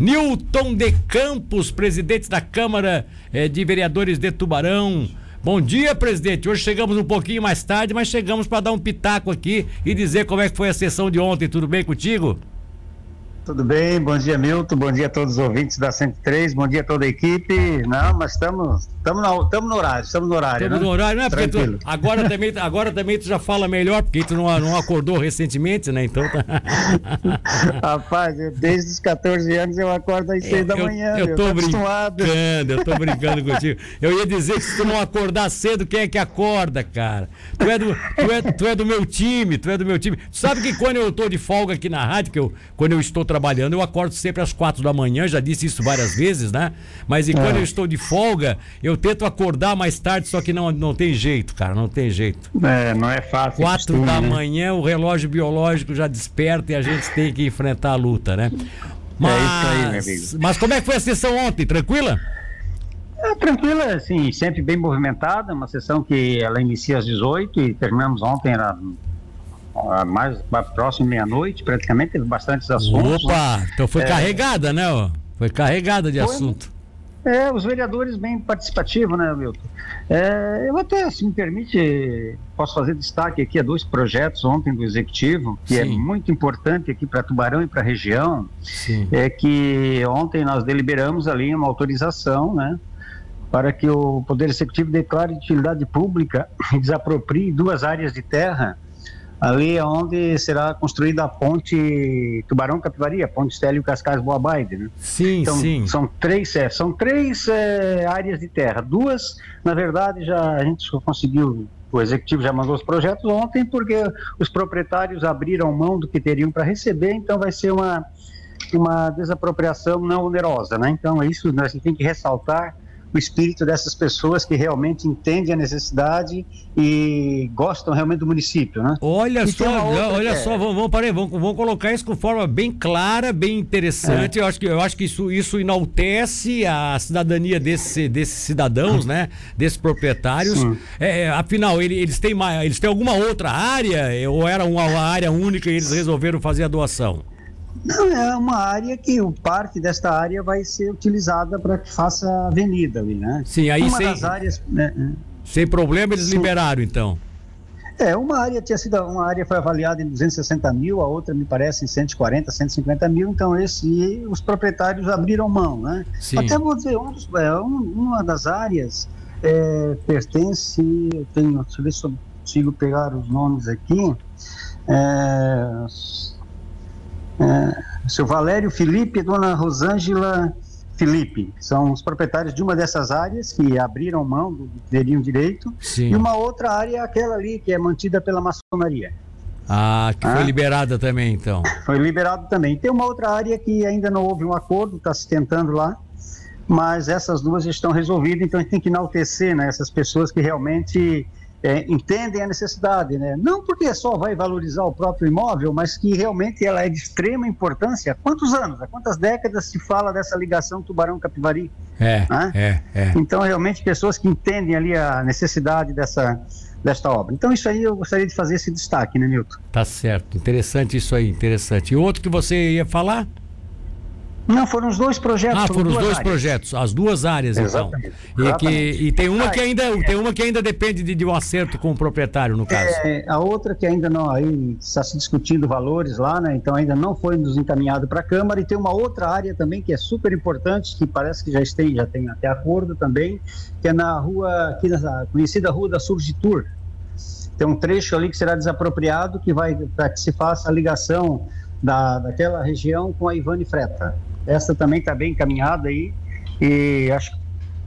Newton de Campos, presidente da Câmara eh, de Vereadores de Tubarão. Bom dia, presidente. Hoje chegamos um pouquinho mais tarde, mas chegamos para dar um pitaco aqui e dizer como é que foi a sessão de ontem. Tudo bem contigo? Tudo bem, bom dia Milton, bom dia a todos os ouvintes da 103, bom dia a toda a equipe. Não, mas estamos no horário, estamos no horário. Estamos né? no horário, não é porque tu, agora, também, agora também tu já fala melhor, porque tu não, não acordou recentemente, né? Então tá... Rapaz, eu, desde os 14 anos eu acordo às 6 é, da manhã. Eu, eu tô, tô brincando, eu tô brincando contigo. Eu ia dizer que se tu não acordar cedo, quem é que acorda, cara? Tu é do, tu é, tu é do meu time, tu é do meu time. Tu sabe que quando eu tô de folga aqui na rádio, que eu, quando eu estou trabalhando, eu acordo sempre às quatro da manhã, já disse isso várias vezes, né? Mas e é. eu estou de folga, eu tento acordar mais tarde, só que não, não tem jeito, cara, não tem jeito. É, não é fácil. Quatro costume, da né? manhã, o relógio biológico já desperta e a gente tem que enfrentar a luta, né? Mas, é isso aí, meu amigo. Mas como é que foi a sessão ontem? Tranquila? É, tranquila, assim, sempre bem movimentada, uma sessão que ela inicia às 18 e terminamos ontem, era mais próximo meia-noite, praticamente, teve bastantes assuntos. Opa, né? então foi é, carregada, né? Ó? Foi carregada de foi, assunto. É, os vereadores bem participativos, né, Milton? É, eu até, se me permite, posso fazer destaque aqui a dois projetos ontem do Executivo, que é Sim. é muito importante aqui para Tubarão e para a região. Sim. É que ontem nós deliberamos ali uma autorização, né? Para que o Poder Executivo declare de utilidade pública e desaproprie duas áreas de terra ali é onde será construída a ponte Tubarão Capivari, a ponte Estélio Cascais Boa Baide, né? Sim, então, sim. São três, é, são três é, áreas de terra. Duas, na verdade, já a gente conseguiu o executivo já mandou os projetos ontem porque os proprietários abriram mão do que teriam para receber, então vai ser uma uma desapropriação não onerosa, né? Então é isso nós tem que ressaltar o espírito dessas pessoas que realmente entendem a necessidade e gostam realmente do município, né? Olha e só, olha é... só, vamos, vamos, parar, vamos, vamos colocar isso com forma bem clara, bem interessante. É. Eu acho que, eu acho que isso, isso enaltece a cidadania desse, desses cidadãos, né? Desses proprietários. É, é, afinal, ele, eles têm mais, eles têm alguma outra área ou era uma área única e eles resolveram fazer a doação? Não, é uma área que o parte desta área vai ser utilizada para que faça avenida ali, né? Sim, aí uma sem, das áreas, né, é. sem problema eles sim. liberaram então. É, uma área tinha sido, uma área foi avaliada em 260 mil, a outra me parece em 140, 150 mil, então esse, os proprietários abriram mão, né? Sim. Até vou dizer, um, é, uma das áreas é, pertence, eu tenho, deixa eu ver se eu consigo pegar os nomes aqui, é, é, seu Valério Felipe e dona Rosângela Felipe são os proprietários de uma dessas áreas que abriram mão do teriam direito Sim. e uma outra área é aquela ali que é mantida pela maçonaria. Ah, que foi ah. liberada também então. Foi liberado também. Tem uma outra área que ainda não houve um acordo, está se tentando lá, mas essas duas estão resolvidas, então a gente tem que enaltecer né, essas pessoas que realmente é, entendem a necessidade, né? Não porque só vai valorizar o próprio imóvel, mas que realmente ela é de extrema importância. Há quantos anos, há quantas décadas se fala dessa ligação Tubarão-Capivari? É, né? é, é. Então, realmente, pessoas que entendem ali a necessidade dessa, desta obra. Então, isso aí eu gostaria de fazer esse destaque, né, Milton? Tá certo. Interessante isso aí, interessante. E outro que você ia falar? Não, foram os dois projetos. Ah, foram os dois áreas. projetos, as duas áreas, então. E, que, e tem uma que ainda é. tem uma que ainda depende de, de, um acerto com o proprietário, no caso. É, a outra que ainda não, aí está se discutindo valores lá, né? Então ainda não foi nos encaminhado para a Câmara. E tem uma outra área também que é super importante, que parece que já tem, já tem até acordo também, que é na rua, aqui na conhecida Rua da Surgitur. Tem um trecho ali que será desapropriado, que vai para que se faça a ligação da, daquela região com a Ivane Freta. Essa também está bem encaminhada aí e acho que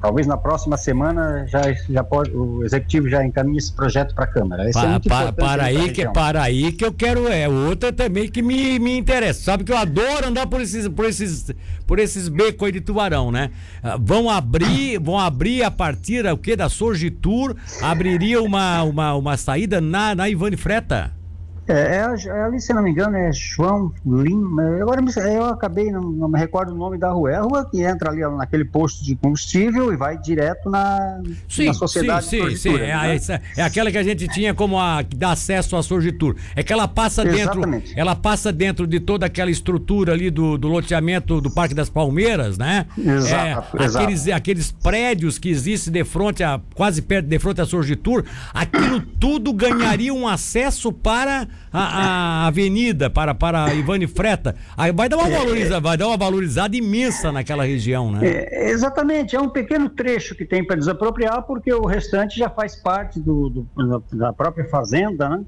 talvez na próxima semana já, já pode, o executivo já encaminhe esse projeto para a Câmara. Esse pa, é pa, para aí que para aí que eu quero é outra também que me, me interessa. Sabe que eu adoro andar por esses por esses por esses becos aí de Tubarão, né? Ah, vão abrir vão abrir a partir o que da Sorgitur abriria uma uma, uma saída na na Ivane Freta. É, é, é, ali, se não me engano, é João Lima. Agora eu acabei, não, não, me recordo o nome da rua. É a rua que entra ali naquele posto de combustível e vai direto na, sim, na sociedade. Sim, sim, sim. É, né? é, aquela que a gente tinha como a que dá acesso à Sorgitur. É que ela passa dentro. Exatamente. Ela passa dentro de toda aquela estrutura ali do, do loteamento do Parque das Palmeiras, né? Exato, é, exato. Aqueles, aqueles prédios que existem de frente a, quase perto de frente à Sorgitur, aquilo tudo ganharia um acesso para a, a avenida para, para Ivane Freta, aí vai dar uma valorizada, vai dar uma valorizada imensa naquela região, né? É, exatamente, é um pequeno trecho que tem para desapropriar, porque o restante já faz parte do, do da própria fazenda, né?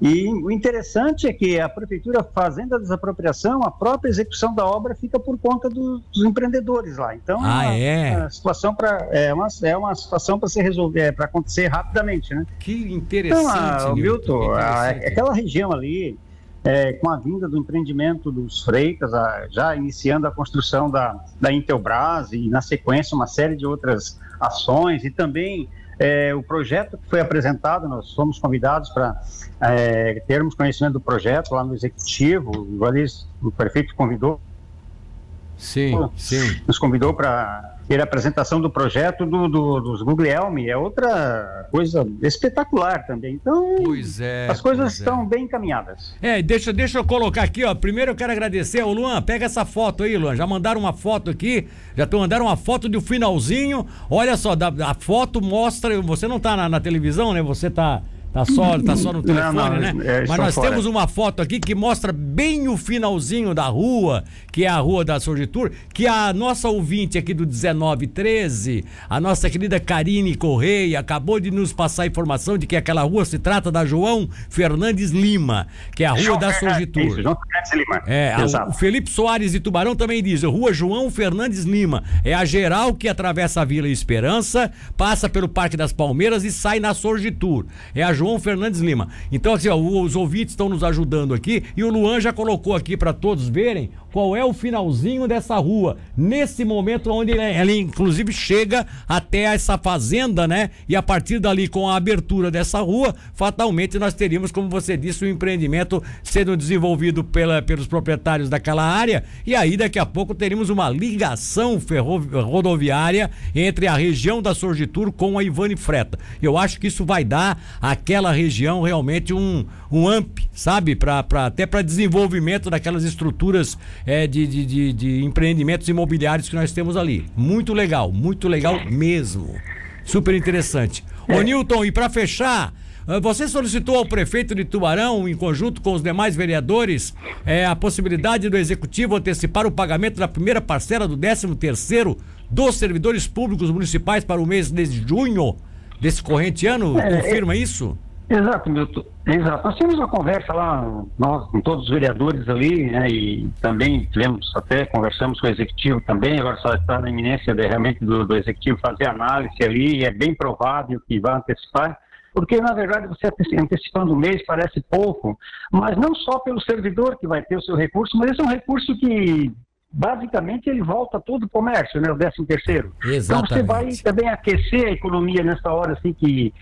E o interessante é que a prefeitura fazendo a desapropriação, a própria execução da obra fica por conta do, dos empreendedores lá. Então ah, é, uma, é? uma situação para é uma, é uma situação para se resolver, é, para acontecer rapidamente, né? Que interessante. Então, a, Milton, a, aquela região ali, é, com a vinda do empreendimento dos Freitas, a, já iniciando a construção da, da Intelbras e na sequência uma série de outras ações e também é, o projeto que foi apresentado, nós fomos convidados para é, termos conhecimento do projeto lá no executivo, o prefeito convidou. Sim, sim. Nos convidou para ter a apresentação do projeto do, do, dos Guglielmi, é outra coisa espetacular também. Então, pois é, as coisas é. estão é. bem encaminhadas. É, deixa, deixa eu colocar aqui, ó. Primeiro eu quero agradecer ao Luan. Pega essa foto aí, Luan. Já mandaram uma foto aqui, já estão mandaram uma foto do finalzinho. Olha só, da, a foto mostra. Você não está na, na televisão, né? Você está Tá só, tá só no telefone, não, não, né? É, Mas nós fora. temos uma foto aqui que mostra bem o finalzinho da rua, que é a rua da Sorgitur, que a nossa ouvinte aqui do 1913, a nossa querida Karine Correia, acabou de nos passar a informação de que aquela rua se trata da João Fernandes Lima, que é a rua João da Sorgitur. Isso, João Fernandes Lima. É, a, o Felipe Soares de Tubarão também diz, rua João Fernandes Lima. É a geral que atravessa a Vila Esperança, passa pelo Parque das Palmeiras e sai na Sorgitur. É a João João Fernandes Lima. Então, assim, ó, os ouvintes estão nos ajudando aqui e o Luan já colocou aqui para todos verem qual é o finalzinho dessa rua. Nesse momento onde ela, inclusive chega até essa fazenda, né? E a partir dali, com a abertura dessa rua, fatalmente nós teríamos, como você disse, o um empreendimento sendo desenvolvido pela, pelos proprietários daquela área. E aí, daqui a pouco, teríamos uma ligação rodoviária entre a região da Sorgitur com a Ivane Freta. Eu acho que isso vai dar àquela região realmente um, um amp, sabe? Pra, pra, até para desenvolvimento daquelas estruturas é, de, de, de, de empreendimentos imobiliários que nós temos ali. Muito legal, muito legal mesmo. Super interessante. Ô Newton, e para fechar, ah, você solicitou ao prefeito de Tubarão, em conjunto com os demais vereadores, é, a possibilidade do executivo antecipar o pagamento da primeira parcela do 13 terceiro dos servidores públicos municipais para o mês de junho desse corrente ano? É, Confirma isso? Exato, Milton. Exato. Nós tivemos uma conversa lá, nós, com todos os vereadores ali, né, e também tivemos até, conversamos com o executivo também, agora só está na iminência de, realmente do, do executivo fazer análise ali, e é bem provável que vá antecipar, porque na verdade você antecipando o mês parece pouco, mas não só pelo servidor que vai ter o seu recurso, mas esse é um recurso que basicamente ele volta todo o comércio, né, o 13 terceiro. Então você vai também aquecer a economia nessa hora assim que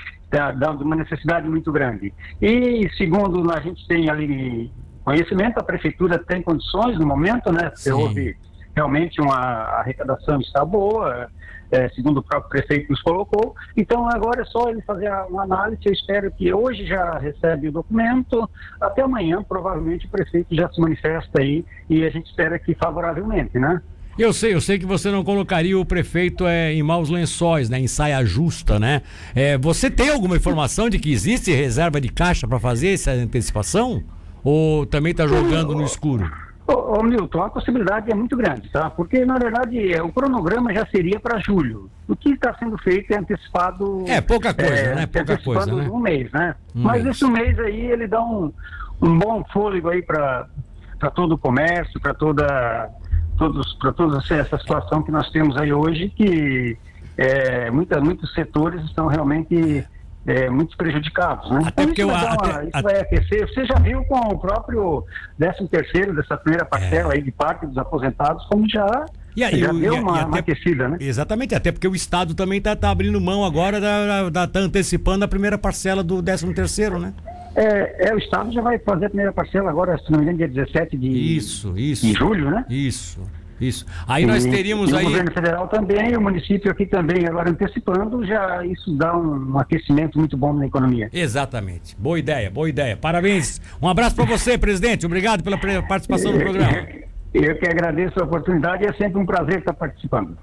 dá, uma necessidade muito grande. E segundo a gente tem ali conhecimento, a prefeitura tem condições no momento, né? Se houve realmente uma arrecadação está boa, é, segundo o próprio prefeito nos colocou. Então agora é só ele fazer uma análise. Eu espero que hoje já recebe o documento. Até amanhã, provavelmente, o prefeito já se manifesta aí e a gente espera que favoravelmente, né? Eu sei, eu sei que você não colocaria o prefeito é, em maus lençóis, né? Em saia justa, né? É, você tem alguma informação de que existe reserva de caixa para fazer essa antecipação? Ou também está jogando no escuro? Ô, ô, Milton, a possibilidade é muito grande, tá? Porque, na verdade, é, o cronograma já seria para julho. O que está sendo feito é antecipado. É, pouca coisa, é, né? Pouca coisa. Né? um mês, né? Um Mas mês. esse mês aí ele dá um, um bom fôlego aí para todo o comércio, para toda todos, para toda essa situação que nós temos aí hoje, que é, muita, muitos setores estão realmente é, muito prejudicados. Né? Até então, porque isso, vai, uma, até, isso vai aquecer. Você já viu com o próprio 13 terceiro dessa primeira parcela é. aí de parte dos aposentados, como já e aí, já deu uma, até, uma, aquecida, né? Exatamente, até porque o Estado também está tá abrindo mão agora, da, da, tá antecipando a primeira parcela do 13 terceiro, né? É, é, o Estado já vai fazer a primeira parcela agora, se não me engano, dia 17 de, isso, isso. de julho, né? Isso. Isso. Aí nós teríamos e aí. O governo federal também, o município aqui também, agora antecipando, já isso dá um, um aquecimento muito bom na economia. Exatamente. Boa ideia, boa ideia. Parabéns. Um abraço para você, presidente. Obrigado pela participação no programa. Eu que agradeço a oportunidade, é sempre um prazer estar participando.